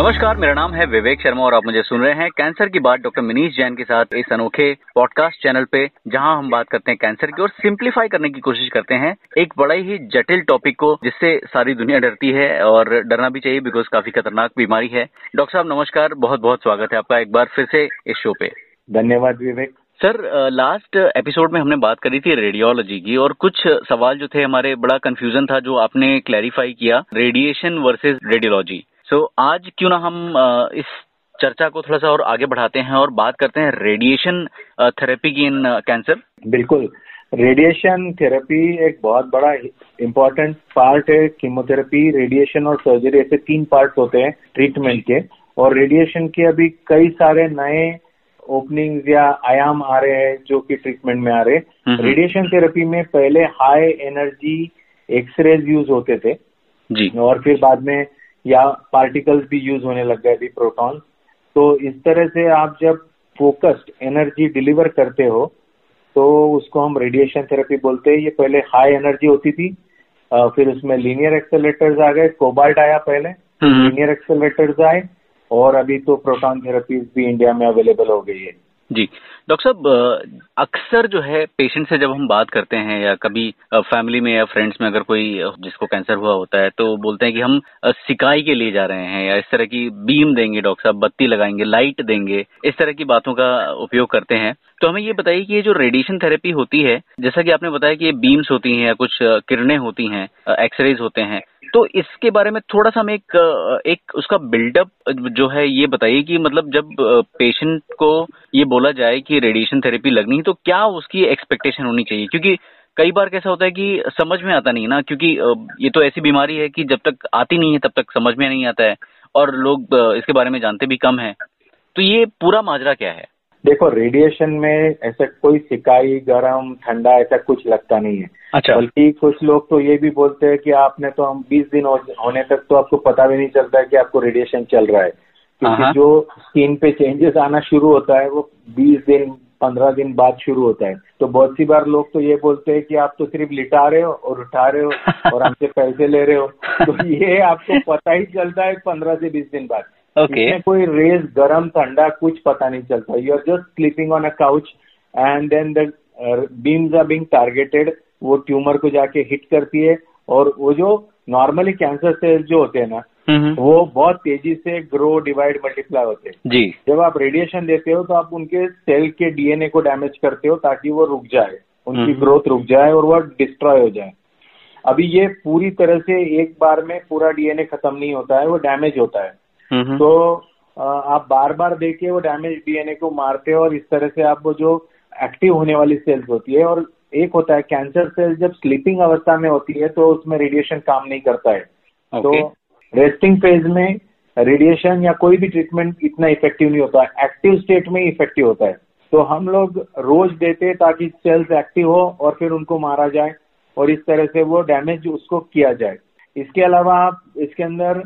नमस्कार मेरा नाम है विवेक शर्मा और आप मुझे सुन रहे हैं कैंसर की बात डॉक्टर मनीष जैन के साथ इस अनोखे पॉडकास्ट चैनल पे जहाँ हम बात करते हैं कैंसर की और सिंप्लीफाई करने की कोशिश करते हैं एक बड़ा ही जटिल टॉपिक को जिससे सारी दुनिया डरती है और डरना भी चाहिए बिकॉज़ काफ़ी खतरनाक बीमारी है। डॉक्टर साहब नमस्कार बहुत बहुत स्वागत है आपका एक बार फिर से इस शो पे। धन्यवाद विवेक। सर लास्ट एपिसोड में हमने बात करी थी रेडियोलॉजी की और कुछ सवाल जो थे हमारे बड़ा कंफ्यूजन था जो आपने क्लैरिफाई किया radiation versus radiology so so, आज क्यों ना हम इस चर्चा को थोड़ा सा और आगे बढ़ाते हैं और बात करते हैं रेडिएशन थेरेपी की इन कैंसर बिल्कुल। रेडिएशन थेरेपी एक बहुत बड़ा इम्पोर्टेंट पार्ट है। कीमोथेरेपी रेडिएशन और सर्जरी ऐसे तीन पार्ट होते हैं ट्रीटमेंट के। और रेडिएशन के अभी कई सारे नए ओपनिंग्स या आयाम आ रहे हैं जो कि ट्रीटमेंट में आ रहे। हैं रेडिएशन थेरेपी में पहले हाई एनर्जी एक्सरेज यूज़ होते थे। जी। और फिर बाद में या पार्टिकल्स भी यूज़ होने लग गए अभी प्रोटॉन तो इस तरह से आप जब फोकस्ड एनर्जी डिलीवर करते हो तो उसको हम रेडिएशन थेरेपी बोलते हैं। ये पहले हाई एनर्जी होती थी फिर उसमें लीनियर एक्सेलेटर्स आ गए कोबाल्ट आया पहले लीनियर एक्सेलेटर्स आए और अभी तो प्रोटॉन थेरेपीज भी इंडिया में अवेलेबल हो गई है। जी। डॉक्टर साहब अक्सर जो है, पेशेंट से जब हम बात करते हैं या कभी फैमिली में या फ्रेंड्स में अगर कोई जिसको कैंसर हुआ होता है तो बोलते हैं कि हम सिकाई के लिए जा रहे हैं या इस तरह की बीम देंगे डॉक्टर साहब, बत्ती लगाएँगे, लाइट देंगे, इस तरह की बातों का उपयोग करते हैं। तो हमें ये बताइए कि ये जो रेडिएशन थेरेपी होती है, जैसा कि आपने बताया कि ये बीम्स होती हैं या कुछ किरणें होती हैं एक्सरेज होते हैं तो इसके बारे में थोड़ा सा हम एक एक उसका बिल्डअप जो है ये बताइए कि मतलब जब पेशेंट को ये बोला जाए कि रेडिएशन थेरेपी लगनी है तो क्या उसकी एक्सपेक्टेशन होनी चाहिए? क्योंकि कई बार कैसा होता है कि समझ में आता नहीं ना, क्योंकि, ये तो ऐसी बीमारी है कि जब तक आती नहीं है, तब तक समझ में नहीं आता है और लोग, इसके बारे में जानते भी कम है। तो ये पूरा माजरा क्या है? देखो रेडिएशन में ऐसा कोई सिकाई गर्म ठंडा ऐसा कुछ लगता नहीं है। अच्छा। बल्कि कुछ लोग तो ये भी बोलते हैं कि आपने तो हम 20 दिन होने तक तो आपको पता भी नहीं चलता है कि आपको रेडिएशन चल रहा है। क्योंकि जो स्किन पे चेंजेस आना शुरू होता है वो 20 दिन 15 दिन बाद शुरू होता है। तो बहुत सी बार लोग तो ये बोलते हैं कि आप तो सिर्फ़ लिटा रहे हो और उठा रहे हो और हमसे पैसे ले रहे हो। तो ये आपको पता ही चलता है पंद्रह से बीस दिन बाद। Okay. इसमें कोई रेस गरम ठंडा कुछ पता नहीं चलता। You are just sleeping on a couch and then the beams are being targeted वो ट्यूमर को जाके हिट करती है और वो जो नॉर्मली कैंसर सेल्स जो होते हैं ना वो बहुत तेज़ी से ग्रो डिवाइड मल्टीप्लाई होते हैं। जी। जब आप रेडिएशन देते हो तो आप उनके सेल के डीएनए को डैमेज करते हो ताकि वो रुक जाए। उनकी ग्रोथ रुक जाए और वो डिस्ट्रॉय हो जाए। अभी ये पूरी तरह से एक बार में पूरा डीएनए खत्म नहीं होता है वो डैमेज होता है। तो आप बार बार देखिए वो डैमेज डीएनए को मारते हो और इस तरह से आप वो जो एक्टिव होने वाली सेल्स होती है और एक होता है कैंसर सेल्स जब स्लीपिंग अवस्था में होती है तो उसमें रेडिएशन काम नहीं करता है। okay. तो रेस्टिंग फ़ेज़ में रेडिएशन या कोई भी ट्रीटमेंट इतना इफ़ेक्टिव नहीं होता एक्टिव स्टेट में इफ़ेक्टिव होता है। तो हम लोग रोज देते ताकि सेल्स एक्टिव हो और फिर उनको मारा जाए और इस तरह से वो डैमेज उसको किया जाए। इसके अलावा आप इसके अंदर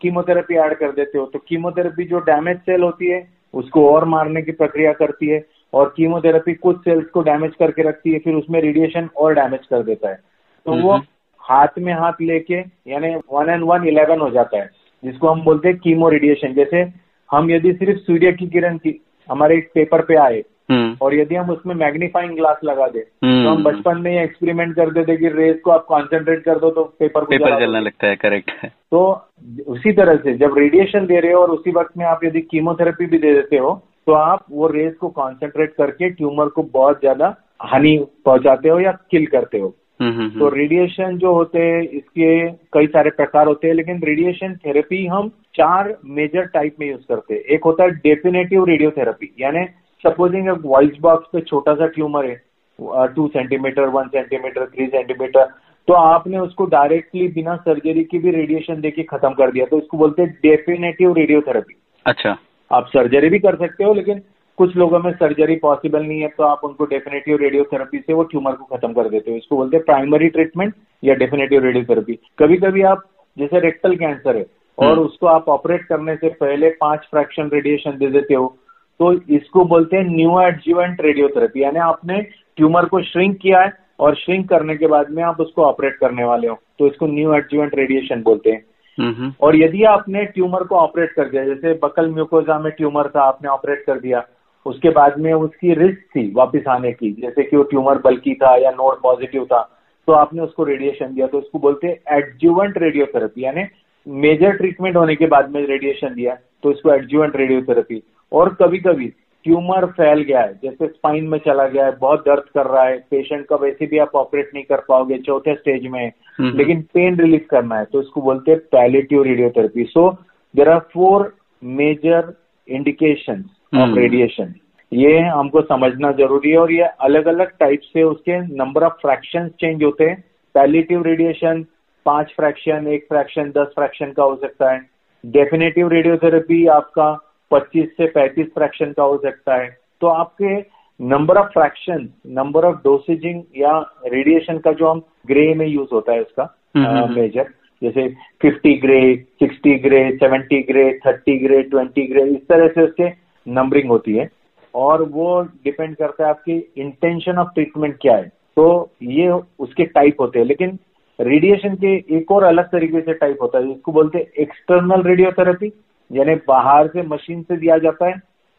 कीमोथेरेपी ऐड कर देते हो तो कीमोथेरेपी जो डैमेज सेल होती है उसको और मारने की प्रक्रिया करती है और कीमोथेरेपी कुछ सेल्स को डैमेज करके रखती है फिर उसमें रेडिएशन और डैमेज कर देता है। तो वो हाथ में हाथ लेके यानी वन एंड वन इलेवन हो जाता है जिसको हम बोलते हैं कीमो रेडिएशन जैसे हम यदि सिर्फ़ सूर्य की किरण की हमारे पेपर पे आए और यदि हम उसमें मैग्नीफाइंग ग्लास लगा दे तो हम बचपन में ये एक्सपेरिमेंट करते थे कि रेस को आप कॉन्सेंट्रेट कर दो तो पेपर को पेपर जलने लगता है करेक्ट है तो उसी तरह से जब रेडिएशन दे रहे हो और उसी वक्त में आप यदि कीमोथेरेपी भी दे देते हो तो आप वो रेस को कॉन्सेंट्रेट करके ट्यूमर को बहुत ज़्यादा हानि पहुंचाते हो या किल करते हो। तो रेडिएशन जो होते हैं इसके कई सारे प्रकार होते हैं लेकिन रेडिएशन थेरेपी हम चार मेजर टाइप में यूज़ करते हैं। एक होता है डेफिनेटिव रेडियोथेरेपी यानी सपोजिंग वॉइस बॉक्स पे छोटा सा ट्यूमर है two centimetre one centimetre three centimetre तो आपने उसको डायरेक्टली बिना सर्जरी की भी रेडिएशन देके खत्म कर दिया। तो इसको बोलते हैं डेफिनेटिव रेडियोथेरेपी अच्छा। आप सर्जरी भी कर सकते हो लेकिन कुछ लोगों में सर्जरी पॉसिबल नहीं है तो आप उनको डेफिनेटिव रेडियोथेरेपी से वो ट्यूमर को खत्म कर देते हो। इसको बोलते हैं प्राइमरी ट्रीटमेंट या डेफिनेटिव रेडियोथेरेपी कभी कभी आप जैसे रेक्टल कैंसर है और उसको आप ऑपरेट करने से पहले पाँच फ्रैक्शन रेडिएशन दे देते हो तो इसको बोलते हैं न्यू एडजीवेंट रेडियोथेरेपी यानी आपने ट्यूमर को श्रिंक किया है और श्रिंक करने के बाद में आप उसको ऑपरेट करने वाले हो। तो इसको न्यू एडजीवेंट रेडिएशन बोलते हैं। और यदि आपने ट्यूमर को ऑपरेट कर दिया जैसे बकल म्यूकोजा में ट्यूमर था आपने ऑपरेट कर दिया उसके बाद में उसकी रिस्क थी वापस आने की जैसे कि वो ट्यूमर बल्कि था या नोड पॉजिटिव था तो आपने उसको रेडिएशन दिया। तो उसको बोलते हैं एडजुवेंट रेडियोथेरेपी यानी मेजर ट्रीटमेंट होने के बाद में रेडिएशन दिया तो इसको एडजुवेंट रेडियोथेरेपी और कभी कभी ट्यूमर फैल गया है जैसे स्पाइन में चला गया है बहुत दर्द कर रहा है पेशेंट का वैसे भी आप ऑपरेट नहीं कर पाओगे चौथे स्टेज में। लेकिन पेन रिलीफ करना है तो इसको बोलते हैं palliative radiotherapy so there are four major indication of. Radiation ये हमको समझना ज़रूरी है और ये अलग अलग टाइप से उसके नंबर ऑफ़ फ्रैक्शन चेंज होते हैं पैलेटिव रेडिएशन पाँच फ्रैक्शन एक फ्रैक्शन दस फ्रैक्शन का हो सकता है डेफिनेटिव रेडियोथेरेपी आपका 25 से 35 फ्रैक्शन का हो सकता है। तो आपके number of fraction number of dosaging या रेडिएशन का जो हम ग्रे में यूज़ होता है उसका हम्म, हम्म, मेजर जैसे 50 gray 60 gray 70 gray 30 gray 20 gray इस तरह से उसके नंबरिंग होती है। और वो डिपेंड करता है आपकी इंटेंशन ऑफ़ ट्रीटमेंट क्या है। तो ये उसके टाइप होते हैं। लेकिन रेडिएशन के एक और अलग तरीके से टाइप होता है जिसको बोलते हैं एक्सटर्नल रेडियोथेरेपी यानी बाहर से मशीन से दिया जाता है।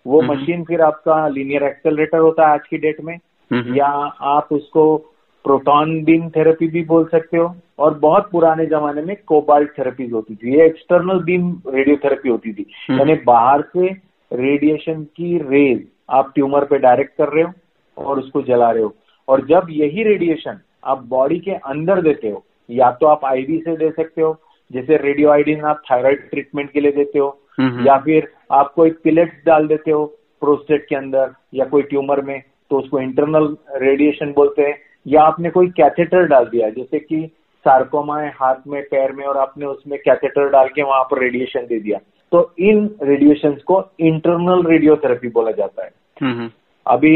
वो हम्म। मशीन फिर आपका लीनियर एक्सेलरेटर होता है आज की डेट में। हम्म, या आप उसको प्रोटॉन बीम थेरेपी भी बोल सकते हो। और बहुत पुराने जमाने में कोबाल्ट थेरेपीज होती थी। ये एक्सटर्नल बीम रेडियोथेरेपी होती थी। हम्म। यानी बाहर से रेडिएशन की रेज आप ट्यूमर पे डायरेक्ट कर रहे हो और उसको जला रहे हो। और जब यही रेडिएशन आप बॉडी के अंदर देते हो या तो आप आईवी से दे सकते हो जैसे रेडियो आइडिन आप थायराइड ट्रीटमेंट के लिए देते हो हम्म, या फिर आप कोई पिलेट्स डाल देते हो प्रोस्टेट के अंदर या कोई ट्यूमर में तो उसको इंटरनल रेडिएशन बोलते हैं। या आपने कोई कैथेटर डाल दिया जैसे कि सार्कोमा है हाथ में पैर में और आपने उसमें कैथेटर डाल के वहाँ पर रेडिएशन दे दिया। तो इन रेडिएशन को इंटरनल रेडियोथेरेपी बोला जाता है। अभी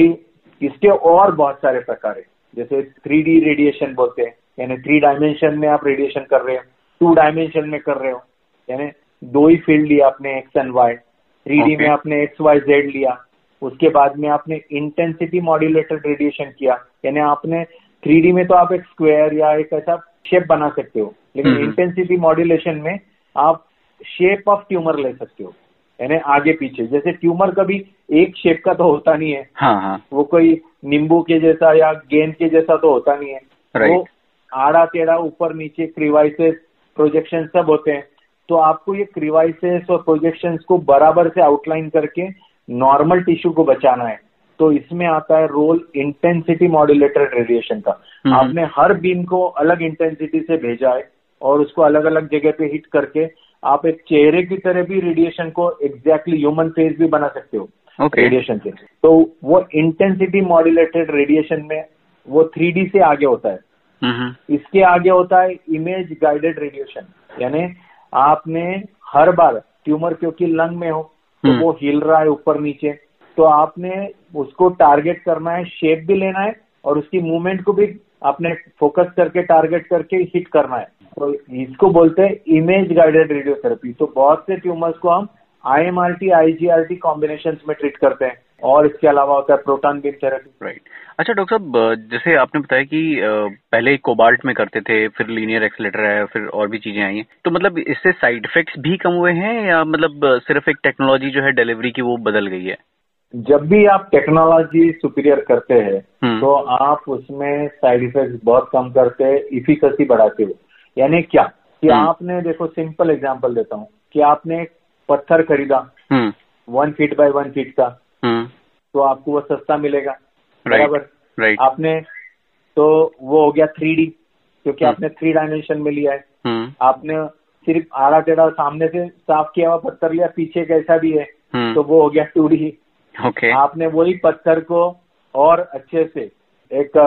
इसके और बहुत सारे प्रकार है। जैसे थ्री डी रेडिएशन बोलते हैं यानी थ्री डायमेंशन में आप रेडिएशन कर रहे हो टू डायमेंशन में कर रहे हो यानी दो ही फ़ील्ड लिया आपने X and Y three D में आपने एक्स वाई जेड लिया। उसके बाद में आपने इंटेंसिटी मॉड्यूलेटेड रेडिएशन किया। यानी आपने थ्री डी में तो आप एक स्क्वायर या एक ऐसा शेप बना सकते हो। लेकिन हम्म। इंटेंसिटी मॉड्यूलेशन में आप शेप ऑफ़ ट्यूमर ले सकते हो। यानी आगे पीछे। जैसे ट्यूमर कभी एक शेप का तो होता नहीं है। हाँ हाँ। वो कोई नींबू के जैसा या गेंद के जैसा तो होता नहीं है। Right. वो आड़ा टेढ़ा ऊपर नीचे क्रिवाइसेस प्रोजेक्शन सब होते हैं। तो आपको ये क्रिवाइसेस और प्रोजेक्शन को बराबर से आउटलाइन करके नॉर्मल टिश्यू को बचाना है। तो इसमें आता है रोल इंटेंसिटी मॉड्यूलेटेड रेडिएशन का। हम्म। आपने हर बीम को अलग इंटेंसिटी से भेजा है और उसको अलग अलग जगह पे हिट करके आप एक चेहरे की तरह भी रेडिएशन को एग्जैक्टली ह्यूमन फेस भी बना सकते हो ओके रेडिएशन से। तो वो इंटेंसिटी मॉड्यूलेटेड रेडिएशन में वो थ्री से आगे होता है। हम्म, इसके आगे होता है इमेज गाइडेड रेडिएशन यानी आपने हर बार ट्यूमर क्योंकि लंग में हो तो हम्म। वो हिल रहा है ऊपर नीचे तो आपने उसको टारगेट करना है शेप भी लेना है और उसकी मूवमेंट को भी आपने फोकस करके टारगेट करके हिट करना है। तो इसको बोलते हैं इमेज गाइडेड रेडियोथेरेपी तो बहुत से ट्यूमर्स को हम I M R T I G R T combination में ट्रीट करते हैं। और इसके अलावा होता है प्रोटॉन बीम थेरेपी। राइट अच्छा डॉक्टर साहब जैसे आपने बताया कि पहले कोबाल्ट में करते थे फिर लीनियर एक्सीलेटर है फिर और भी चीज़ें आई हैं। तो मतलब इससे साइड इफेक्ट्स भी कम हुए हैं या मतलब सिर्फ़ एक टेक्नोलॉजी जो है डिलीवरी की वो बदल गई है? जब भी आप टेक्नोलॉजी सुपीरियर करते हैं हम्म। तो आप उसमें साइड इफ़ेक्ट बहुत कम करते हैं इफिकसी बढ़ाते हो। यानी क्या? कि हम्म। आपने देखो सिंपल एग्जांपल देता हूँ कि आपने एक पत्थर खरीदा। हम्म। One feet by one feet का। तो आपको वो सस्ता मिलेगा। बराबर। राइट आपने तो वो हो गया थ्री डी क्योंकि हम्म। आपने थ्री डायमेंशन में लिया है। हम्म। आपने सिर्फ़ आड़ा टेढ़ा सामने से साफ़ किया हुआ पत्थर लिया पीछे कैसा भी है हम्म। तो वो हो गया टू डी ओके आपने वही पत्थर को और अच्छे से एक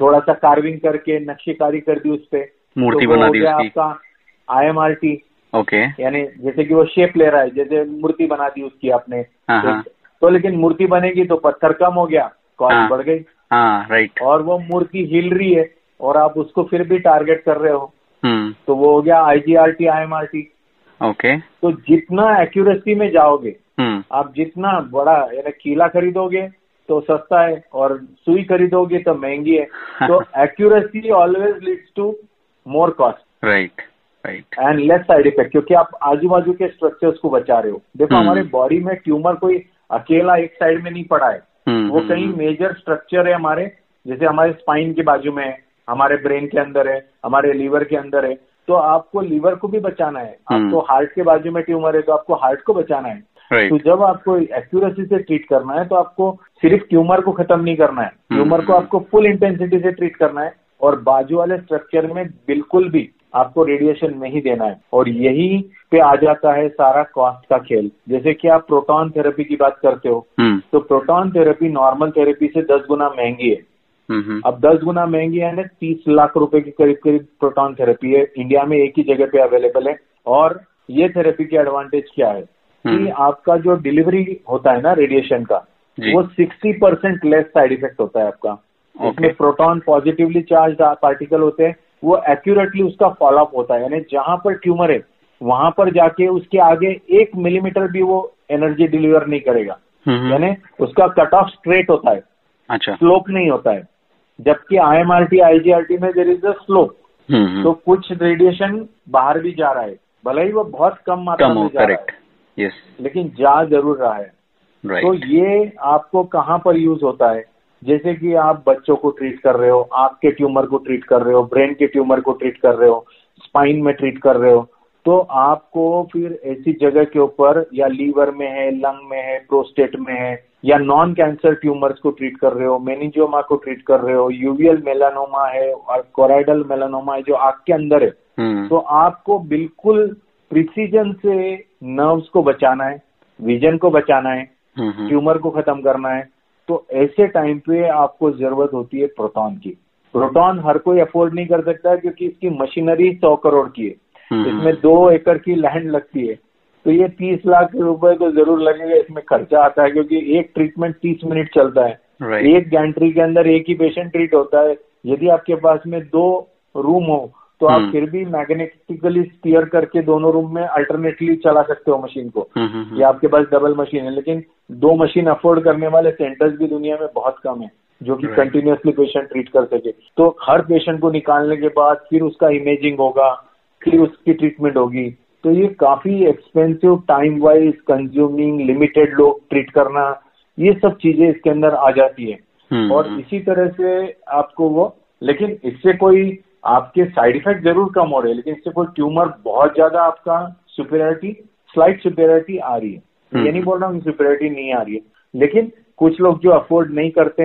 थोड़ा सा कार्विंग करके नक्शीकारी कर दी उस पे। मूर्ति तो बना दी उसकी। आपका I M R T okay यानी जैसे कि वो शेप ले रहा है जैसे मूर्ति बना दी उसकी आपने। हाँ, हाँ। तो लेकिन मूर्ति बनेगी तो पत्थर कम हो गया कॉस्ट हाँ। बढ़ गई। हाँ राइट और वो मूर्ति हिल रही है और आप उसको फिर भी टारगेट कर रहे हो। हम्म। तो वो हो गया I G R T I T okay तो जितना एक्यूरेसी में जाओगे हम्म। आप जितना बड़ा यानी कीला खरीदोगे तो सस्ता है और सुई खरीदोगे तो महँगी है। तो accuracy always leads to more cost right right and less side effect क्योंकि आप आजू बाजू के स्ट्रक्चर्स को बचा रहे हो। देखो हम्म। हमारे बॉडी में ट्यूमर कोई अकेला एक साइड में नहीं पड़ा है। हम्म, वो हम्म, कई मेजर स्ट्रक्चर है हमारे जैसे हमारे स्पाइन के बाजू में है हमारे ब्रेन के अंदर है हमारे लीवर के अंदर है। तो आपको लीवर को भी बचाना है। हम्म। आपको हार्ट के बाजू में ट्यूमर है तो आपको हार्ट को बचाना है। तो जब आपको एक्यूरेसी से ट्रीट करना है तो आपको सिर्फ़ ट्यूमर को खत्म नहीं करना है। हम्म। ट्यूमर को आपको फुल इंटेंसिटी से ट्रीट करना है। और बाजू वाले स्ट्रक्चर में बिल्कुल भी आपको रेडिएशन नहीं देना है। और यही पे आ जाता है सारा कॉस्ट का खेल। जैसे कि आप प्रोटॉन थेरेपी की बात करते हो हम्म, तो प्रोटॉन थेरेपी नॉर्मल थेरेपी से दस गुना महँगी है। हम्म, हम्म, अब दस गुना महँगी है ना तीस लाख रुपए की करीब करीब प्रोटॉन थेरेपी है। इंडिया में एक ही जगह पे अवेलेबल है। और ये थेरेपी की एडवांटेज क्या है? कि। आपका जो डिलीवरी होता है ना रेडिएशन का वो 60 परसेंट लेस साइड इफ़ेक्ट होता है आपका। उसमें प्रोटॉन पॉजिटिवली चार्ज पार्टिकल होते हैं। वो एक्यूरेटली उसका फॉलोअप होता है। यानी जहाँ पर ट्यूमर है वहाँ पर जाके उसके आगे एक मिलीमीटर भी वो एनर्जी डिलीवर नहीं करेगा। यानी उसका कट ऑफ़ स्ट्रेट होता है। अच्छा। स्लोप नहीं होता है। जबकि आईएमआरटी आईजीआरटी में देर इज़ अ स्लोप तो कुछ रेडिएशन बाहर भी जा रहा है। भले ही वो बहुत कम मात्रा में जा रहा है। यस लेकिन जा ज़रूर रहा है। तो ये आपको कहाँ पर यूज़ होता है? जैसे कि आप बच्चों को ट्रीट कर रहे हो आँख के ट्यूमर को ट्रीट कर रहे हो ब्रेन के ट्यूमर को ट्रीट कर रहे हो स्पाइन में ट्रीट कर रहे हो तो आपको फिर ऐसी जगह के ऊपर या लीवर में है लंग में है प्रोस्टेट में है या नॉन कैंसर ट्यूमर्स को ट्रीट कर रहे हो मेनिजोमा को ट्रीट कर रहे हो यूवियल मेलानोमा है और कोराइडल मेलानोमा है जो आँख के अंदर है हम्म, तो आपको बिल्कुल प्रिसीजन से नर्व्स को बचाना है विजन को बचाना है हम्म, हम्म, ट्यूमर को खत्म करना है तो ऐसे टाइम पे आपको ज़रूरत होती है प्रोटॉन की। प्रोटॉन हर कोई अफोर्ड नहीं कर सकता है क्योंकि इसकी मशीनरी सौ करोड़ की है। हम्म, इसमें दो एकड़ की लैंड लगती है। तो ये तीस लाख रुपए तो ज़रूर लगेगा इसमें खर्चा आता है क्योंकि एक ट्रीटमेंट तीस मिनट चलता है। राइट एक गैंट्री के अंदर एक ही पेशेंट ट्रीट होता है। यदि आपके पास में दो रूम हो तो आप हम्म। फिर भी मैग्नेटिकली स्टीयर करके दोनों रूम में अल्टरनेटली चला सकते हो मशीन को। हम्म, हम्म, या आपके पास डबल मशीन है लेकिन दो मशीन अफोर्ड करने वाले सेंटर्स भी दुनिया में बहुत कम है जो कि. कंटिन्यूसली पेशेंट ट्रीट कर सके। तो हर पेशेंट को निकालने के बाद फिर उसका इमेजिंग होगा फिर उसकी ट्रीटमेंट होगी। तो ये काफ़ी expensive time wise consuming limited लोग ट्रीट करना ये सब चीज़ें इसके अंदर आ जाती है। और इसी तरह से आपको वो लेकिन इससे कोई आपके साइड इफ़ेक्ट ज़रूर कम हो रहे हैं लेकिन इससे कोई ट्यूमर बहुत ज़्यादा आपका सुपेरिटी स्लाइट सुपेरिटी आ रही है। हम्म। ये नहीं बोल रहा हूँ सुपेरिटी नहीं आ रही है लेकिन कुछ लोग जो अफोर्ड नहीं करते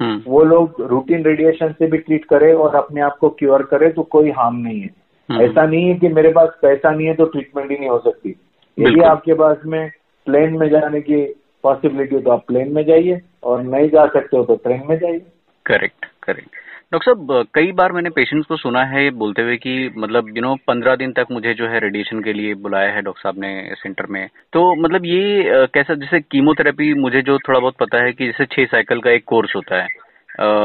हम्म, वो लोग रूटीन रेडिएशन से भी ट्रीट करे और अपने आप को क्योर करे तो कोई हार्म नहीं है। हम्म। ऐसा नहीं है कि मेरे पास पैसा नहीं है तो ट्रीटमेंट ही नहीं हो सकती। यदि आपके पास में प्लेन में जाने की पॉसिबिलिटी हो तो आप प्लेन में जाइए और नहीं जा सकते हो तो ट्रेन में जाइए। करेक्ट करेक्ट डॉक्टर साहब, कई बार मैंने पेशेंट्स को सुना है बोलते हुए कि मतलब यू नो पंद्रह दिन तक मुझे जो है रेडिएशन के लिए बुलाया है डॉक्टर साहब ने सेंटर में। तो मतलब ये कैसा, जैसे कीमोथेरेपी मुझे जो थोड़ा बहुत पता है कि जैसे छह साइकिल का एक कोर्स होता है।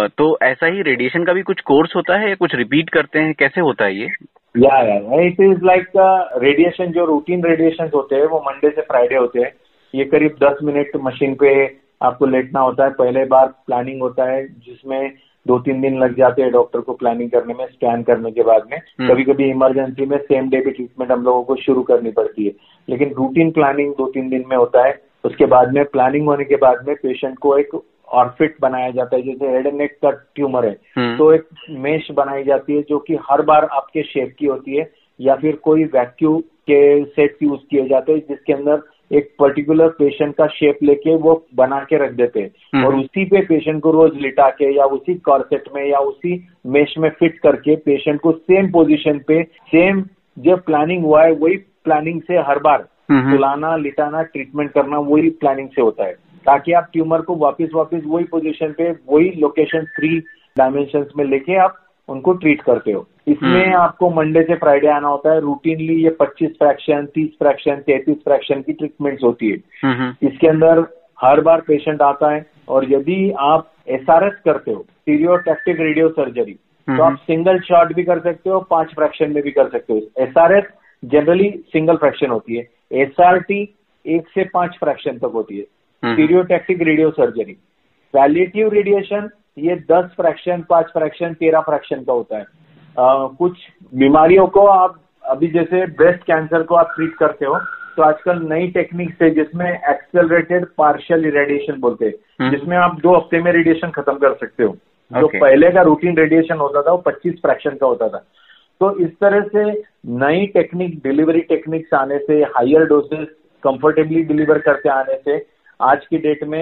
तो ऐसा ही रेडिएशन का भी कुछ कोर्स होता है या कुछ रिपीट करते हैं? कैसे होता है या? इट इज़ लाइक रेडिएशन जो रूटीन रेडिएशन होते हैं, वो मंडे से फ्राइडे होते हैं। ये करीब दस मिनट मशीन पे आपको लेटना होता है। पहले बार प्लानिंग होता है, जिसमें दो तीन दिन लग जाते हैं डॉक्टर को प्लानिंग करने में स्कैन करने के बाद में। कभी कभी इमरजेंसी में सेम डे भी ट्रीटमेंट हम लोगों को शुरू करनी पड़ती है। लेकिन रूटीन प्लानिंग दो तीन दिन में होता है। उसके बाद में प्लानिंग होने के बाद में पेशेंट को एक ऑर्फिट बनाया जाता है जैसे हेड एंड नेक का ट्यूमर है। हम्म, तो एक मेश बनाई जाती है जो कि हर बार आपके शेप की होती है या फिर कोई वैक्यू के सेट यूज़ किए जाते हैं जिसके अंदर एक पर्टिकुलर पेशेंट का शेप लेके वो बना के रख देते। हैं हम्म। और उसी पे पेशेंट को रोज लिटा के या उसी कॉर्सेट में या उसी मेश में फिट करके पेशेंट को सेम पोजीशन पे सेम जब प्लानिंग हुआ है वही प्लानिंग से हर बार हम्म, हम्म, सुलाना लिटाना ट्रीटमेंट करना वही प्लानिंग से होता है। ताकि आप ट्यूमर को वापस वापस वही पोजीशन पे वही लोकेशन थ्री डायमेंशन में लेके आप उनको ट्रीट करते हो। इसमें हम्म। आपको मंडे से फ्राइडे आना होता है। रूटीनली ये 25 फ्रैक्शन 30 फ्रैक्शन 33 फ्रैक्शन की ट्रीटमेंट्स होती है। हम्म, हम्म, इसके अंदर हर बार पेशेंट आता है और यदि आप एसआरएस करते हो सीरियोटैक्टिक रेडियो सर्जरी तो। आप सिंगल शॉट भी कर सकते हो पाँच फ्रैक्शन में भी कर सकते हो। एसआरएस जनरली सिंगल फ्रैक्शन होती है। एसआरटी एक से पाँच फ्रैक्शन तक होती है। Stereotactic radio surgery palliative radiation ये दस फ्रैक्शन पाँच फ्रैक्शन तेरह फ्रैक्शन का होता है अ, कुछ बीमारियों को आप अभी जैसे ब्रेस्ट कैंसर को आप ट्रीट करते हो तो आजकल नई टेक्निक से जिसमें एक्सेलरेटेड पार्शियल रेडिएशन बोलते हैं हम्म। जिसमें आप दो हफ़्ते में रेडिएशन खत्म कर सकते हो जो Okay. पहले का रूटीन रेडिएशन होता था वो 25 फ्रैक्शन का होता था तो इस तरह से नई टेक्निक डिलीवरी टेक्निक्स आने से हायर डोजेस कंफर्टेबली डिलीवर करते आने से आज की डेट में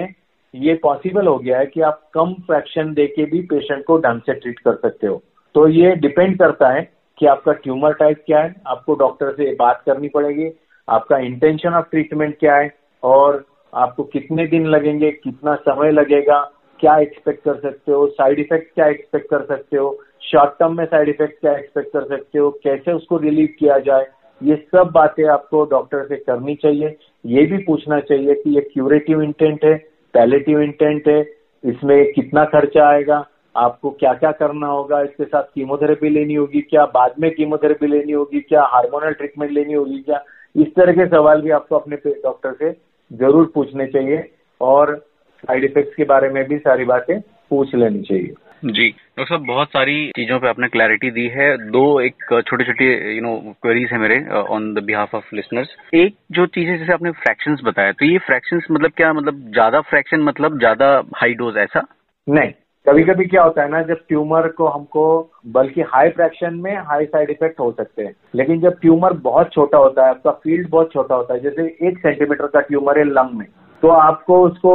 ये पॉसिबल हो गया है कि आप कम फ्रैक्शन देके भी पेशेंट को ढंग से ट्रीट कर सकते हो। तो ये डिपेंड करता है कि आपका ट्यूमर टाइप क्या है, आपको डॉक्टर से बात करनी पड़ेगी, आपका इंटेंशन ऑफ़ ट्रीटमेंट क्या है, और आपको कितने दिन लगेंगे, कितना समय लगेगा, क्या एक्सपेक्ट कर सकते हो साइड इफ़ेक्ट क्या एक्सपेक्ट कर सकते हो शॉर्ट टर्म में साइड इफ़ेक्ट क्या एक्सपेक्ट कर सकते हो, कैसे उसको रिलीव किया जाए, ये सब बातें आपको डॉक्टर से करनी चाहिए। ये भी पूछना चाहिए कि ये क्यूरेटिव इंटेंट है पैलेटिव इंटेंट है, इसमें कितना खर्चा आएगा, आपको क्या क्या करना होगा, इसके साथ कीमोथेरेपी लेनी होगी क्या, बाद में कीमोथेरेपी लेनी होगी क्या, हार्मोनल ट्रीटमेंट लेनी होगी क्या, इस तरह के सवाल भी आपको अपने डॉक्टर से ज़रूर पूछने चाहिए और साइड इफेक्ट्स के बारे में भी सारी बातें पूछ लेनी चाहिए। जी। डॉक्टर साहब, बहुत सारी चीज़ों पे आपने क्लैरिटी दी है। दो एक छोटे छोटे यू नो क्वेरीज है मेरे on the behalf of listeners एक जो चीज़ है, जैसे आपने फ्रैक्शंस बताया तो ये फ्रैक्शंस मतलब क्या मतलब ज़्यादा फ्रैक्शन मतलब ज़्यादा हाई डोज ऐसा? नहीं। कभी कभी क्या होता है ना, जब ट्यूमर को हमको, बल्कि हाई फ्रैक्शन में हाई साइड इफ़ेक्ट हो सकते हैं। लेकिन जब ट्यूमर बहुत छोटा होता है, आपका फ़ील्ड बहुत छोटा होता है, जैसे एक सेंटीमीटर का ट्यूमर है लंग में तो आपको उसको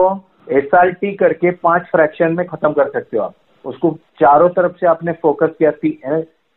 एस करके पाँच फ्रैक्शन में खत्म कर सकते हो आप। उसको चारों तरफ़ से आपने फोकस किया थी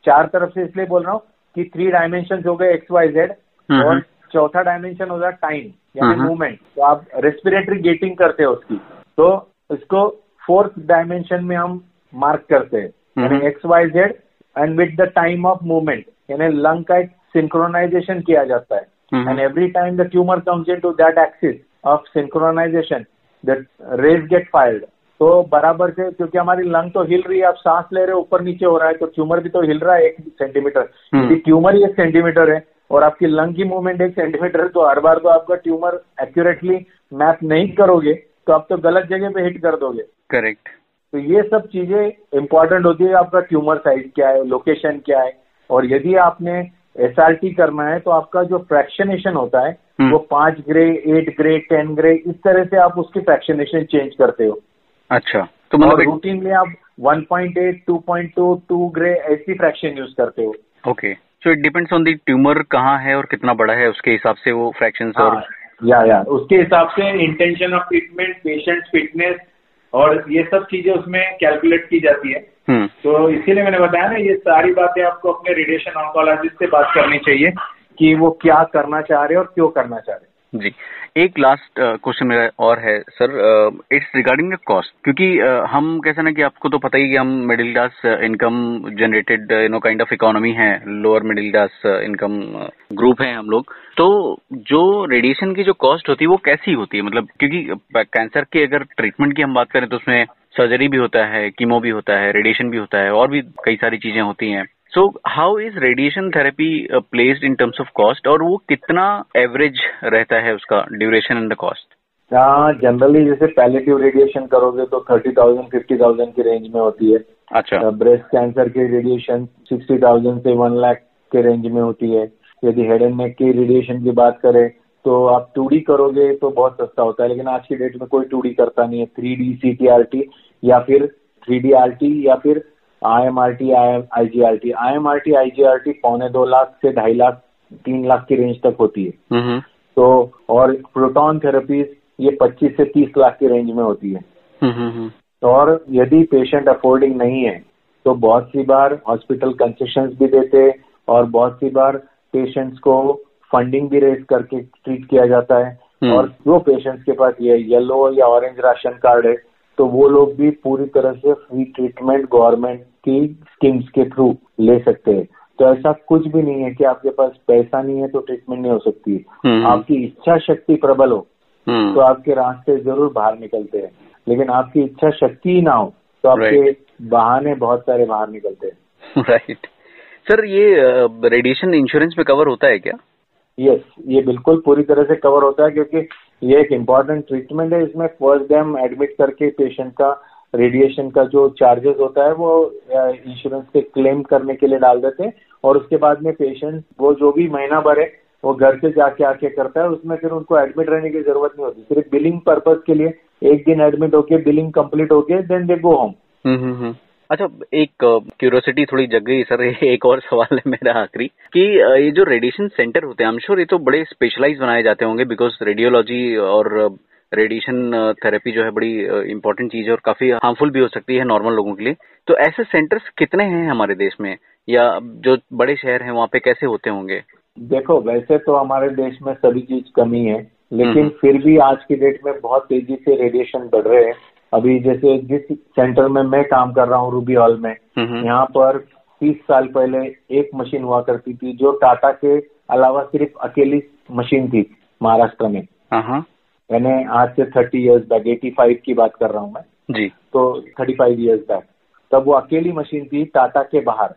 चार तरफ़ से इसलिए बोल रहा हूँ कि थ्री डायमेंशन हो गए एक्स वाई जेड हम्म। और चौथा डायमेंशन होगा टाइम यानी हम्म। मूवमेंट तो आप रेस्पिरेटरी गेटिंग करते हो उसकी तो इसको फोर्थ डायमेंशन में हम मार्क करते हैं यानी हम्म। X Y Z and with the time of movement यानी लंग का एक सिंक्रोनाइजेशन किया जाता है and every time the tumour comes comes into that axis of synchronization the rays get fired तो बराबर से क्योंकि हमारी लंग तो हिल रही है आप सांस ले रहे हो ऊपर नीचे हो रहा है तो ट्यूमर भी तो हिल रहा है एक सेंटीमीटर। यदि ट्यूमर ही एक सेंटीमीटर है और आपकी लंग की मूवमेंट एक सेंटीमीटर है तो हर बार तो आपका ट्यूमर एक्यूरेटली मैप नहीं करोगे तो आप तो गलत जगह पे हिट कर दोगे करेक्ट तो ये सब चीज़ें इंपॉर्टेंट होती है आपका ट्यूमर साइज़ क्या है लोकेशन क्या है और यदि आपने एसआरटी करना है तो आपका जो फ्रैक्शनेशन होता है हम्म। वो पाँच gray eight gray ten gray इस तरह से आप उसकी फ्रैक्शनेशन चेंज करते हो अच्छा। तो मतलब एक- रूटीनली आप 1.8 2.2 2 ग्रे ऐसी फ्रैक्शन यूज़ करते हो। Okay so it depends on the tumour कहाँ है और कितना बड़ा है उसके हिसाब से वो फ्रैक्शंस और हाँ, या या। उसके हिसाब से intention of treatment patient fitness और ये सब चीज़ें उसमें कैलकुलेट की जाती है। हम्म। तो इसीलिए मैंने बताया ना ये सारी बातें आपको अपने रेडिएशन ऑन्कोलॉजिस्ट से बात करनी चाहिए कि वो क्या करना चाह रहे हैं और क्यों करना चाह रहे हैं। जी। एक लास्ट क्वेश्चन मेरा और है sir it's regarding the cost क्योंकि uh, हम कैसे ना कि आपको तो पता ही कि हम middle class income generated you know kind of economy है lower middle class income group है हम लोग। तो जो रेडिएशन की जो कॉस्ट होती है वो कैसी होती है? मतलब क्योंकि कैंसर के अगर ट्रीटमेंट की हम बात करें तो उसमें सर्जरी भी होता है कीमो भी होता है रेडिएशन भी होता है और भी कई सारी चीज़ें होती हैं। So how is radiation therapy placed in terms of cost और वो कितना एवरेज रहता है उसका ड्यूरेशन एंड द कॉस्ट हाँ जनरली जैसे पैलेटिव रेडिएशन करोगे तो थर्टी थाउज़ेंड फिफ्टी थाउज़ेंड की रेंज में होती है। अच्छा। ब्रेस्ट कैंसर की रेडिएशन सिक्सटी थाउज़ेंड से वन लाख के रेंज में होती है। यदि हेड एंड नेक की रेडिएशन की बात करें तो आप टू करोगे तो बहुत सस्ता होता है लेकिन आज की डेट में कोई टू करता नहीं है। Three D C T R T या फिर थ्री डी आर टी या फिर I M R T I G R T I M R T I G R T पौने दो लाख से ढाई लाख तीन लाख की रेंज तक होती है। हम्म तो और प्रोटॉन थेरेपीज ये 25 से 30 लाख की रेंज में होती है। हम्म और यदि पेशेंट अफोर्डिंग नहीं है तो बहुत सी बार हॉस्पिटल कंसेशन भी देते और बहुत सी बार पेशेंट्स को फंडिंग भी रेज करके ट्रीट किया जाता है। हम्म। और जो पेशेंट्स के पास ये येलो या ऑरेंज राशन कार्ड है तो वो लोग भी पूरी तरह से फ्री ट्रीटमेंट गवर्नमेंट की स्कीम्स के थ्रू ले सकते हैं। तो ऐसा कुछ भी नहीं है कि आपके पास पैसा नहीं है तो ट्रीटमेंट नहीं हो सकती। हम्म। आपकी इच्छा शक्ति प्रबल हो तो हम्म आपके रास्ते ज़रूर बाहर निकलते हैं। लेकिन आपकी इच्छा शक्ति ही ना हो तो आपके बहाने बहुत सारे बाहर निकलते हैं। राइट सर ये रेडिएशन इंश्योरेंस में कवर होता है क्या? यस ये बिल्कुल पूरी तरह से कवर होता है क्योंकि ये एक इंपॉर्टेंट ट्रीटमेंट है, इसमें फ़र्स्ट हम एडमिट करके पेशेंट का रेडिएशन का जो चार्जेस होता है, वो इंश्योरेंस के क्लेम करने के लिए डाल देते हैं। और उसके बाद में पेशेंट वो जो भी महीना भर है, वो घर से जाके आके करता है। उसमें फिर उनको एडमिट रहने की ज़रूरत नहीं होती। सिर्फ़ बिलिंग पर्पज के लिए एक दिन एडमिट होके बिलिंग कंप्लीट होके देन दे गो होम अच्छा एक क्यूरोसिटी थोड़ी जग गई सर एक और सवाल है मेरा आखिरी कि ये जो रेडिएशन सेंटर होते हैं आई एम श्योर ये तो बड़े स्पेशलाइज बनाए जाते होंगे बिकॉज़ रेडियोलॉजी और रेडिएशन थेरेपी जो है बड़ी इंपॉर्टेंट चीज़ है और काफ़ी हार्मफुल भी हो सकती है नॉर्मल लोगों के लिए। तो ऐसे सेंटर्स कितने हैं हमारे देश में? या जो बड़े शहर हैं वहाँ पे कैसे होते होंगे? देखो वैसे तो हमारे देश में सभी चीज़ कमी है लेकिन हम्म। फिर भी आज की डेट में बहुत तेज़ी से रेडिएशन बढ़ रहे हैं। अभी जैसे जिस सेंटर में मैं काम कर रहा हूँ रूबी हॉल में। यहाँ पर तीस साल पहले एक मशीन हुआ करती थी जो टाटा के अलावा सिर्फ़ अकेली मशीन थी महाराष्ट्र में। मैंने आज से thirty years back eighty five की बात कर रहा हूँ मैं। जी। तो थर्टी फाइव ईयर्स बैक तब वो अकेली मशीन थी टाटा के बाहर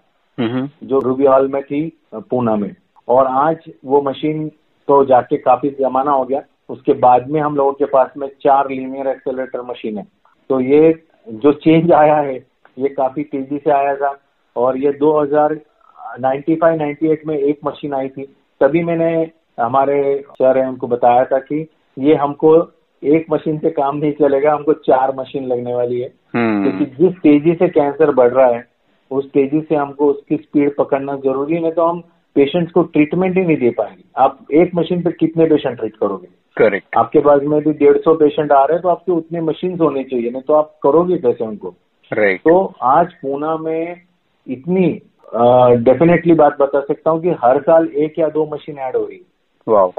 जो रूबी हॉल में थी पूना में। और आज वो मशीन तो जाके काफ़ी जमाना हो गया उसके बाद में हम लोगों के पास में चार लीनियर एक्सेलरेटर मशीन है। तो ये जो चेंज आया है ये काफ़ी तेज़ी से आया था। और ये 2095 98 में एक मशीन आई थी। तभी मैंने हमारे सर हैं उनको बताया था कि ये हमको एक मशीन से काम नहीं चलेगा हमको चार मशीन लगने वाली है। हम्म। क्योंकि जिस तेज़ी से कैंसर बढ़ रहा है उस तेज़ी से हमको उसकी स्पीड पकड़ना ज़रूरी है नहीं तो हम पेशेंट्स को ट्रीटमेंट ही नहीं दे पाएँगे। आप एक मशीन पे कितने पेशेंट ट्रीट करोगे? करेक्ट आपके पास में भी डेढ़ सौ पेशेंट आ रहे हैं तो आपके उतने मशीन होने चाहिए नहीं तो आप करोगे कैसे उनको? राइट तो आज पूना में इतनी डेफिनेटली बात बता सकता हूँ कि हर साल एक या दो मशीन ऐड हो रही है।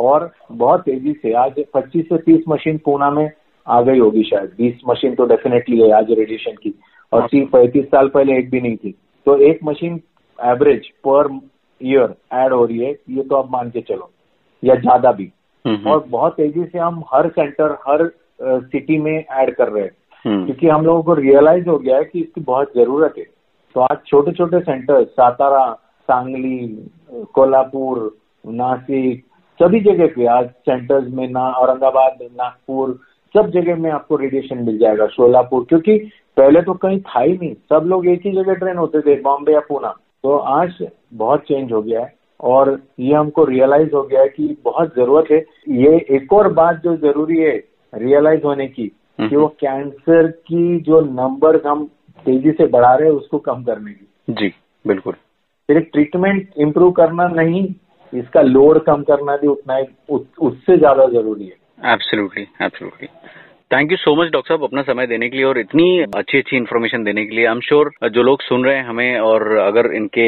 और बहुत तेज़ी से आज 25 से 30 मशीन पूना में आ गई होगी शायद। 20 मशीन तो डेफिनेटली है आज रेडिएशन की। और तीस पैंतीस साल पहले एक भी नहीं थी। तो एक machine average per year add हो रही है ये तो आप मान के चलो या ज़्यादा भी। और बहुत तेज़ी से हम हर सेंटर हर सिटी में ऐड कर रहे हैं। हम्म। क्योंकि हम लोगों को रियलाइज़ हो गया है कि इसकी बहुत ज़रूरत है। तो आज छोटे छोटे सेंटर सातारा सांगली कोल्हापुर नासिक सभी जगह पे आज सेंटर्स में ना औरंगाबाद नागपुर सब जगह में आपको रेडिएशन मिल जाएगा सोलापुर। क्योंकि पहले तो कहीं था ही नहीं। सब लोग एक ही जगह ट्रेन होते थे बॉम्बे या पूना तो आज बहुत चेंज हो गया है। और ये हमको रियलाइज़ हो गया है कि बहुत ज़रूरत है। ये एक और बात जो ज़रूरी है रियलाइज़ होने की कि वो कैंसर की जो नंबर हम तेज़ी से बढ़ा रहे हैं उसको कम करने की। जी बिल्कुल। सिर्फ़ ट्रीटमेंट इम्प्रूव करना नहीं इसका लोड कम करना भी उतना ही उससे ज़्यादा ज़रूरी है। Absolutely absolutely thank you so much doctor साहब, अपना समय देने के लिए और इतनी अच्छी अच्छी इन्फॉर्मेशन देने के लिए। आई एम श्योर जो लोग सुन रहे हैं हमें और अगर इनके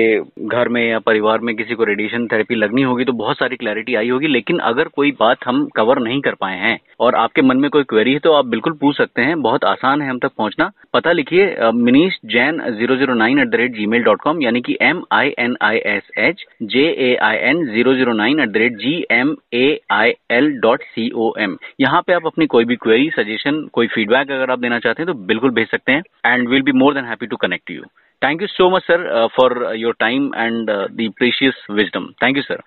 घर में या परिवार में किसी को रेडिएशन थेरेपी लगनी होगी तो बहुत सारी क्लैरिटी आई होगी। लेकिन अगर कोई बात हम कवर नहीं कर पाए हैं और आपके मन में कोई क्वेरी है तो आप बिल्कुल पूछ सकते हैं। बहुत आसान है हम तक पहुँचना। पता लिखिए Minish Jain zero zero nine at the rate Gmail dot com यानी कि M I N I S H J A I N zero zero nine at the rate G M A I L dot C O M यहाँ पे आप अपनी कोई भी query suggestion कोई feedback अगर आप देना चाहते हैं तो बिल्कुल भेज सकते हैं। And will be more than happy to connect you thank you so much sir for your time and the precious wisdom thank you sir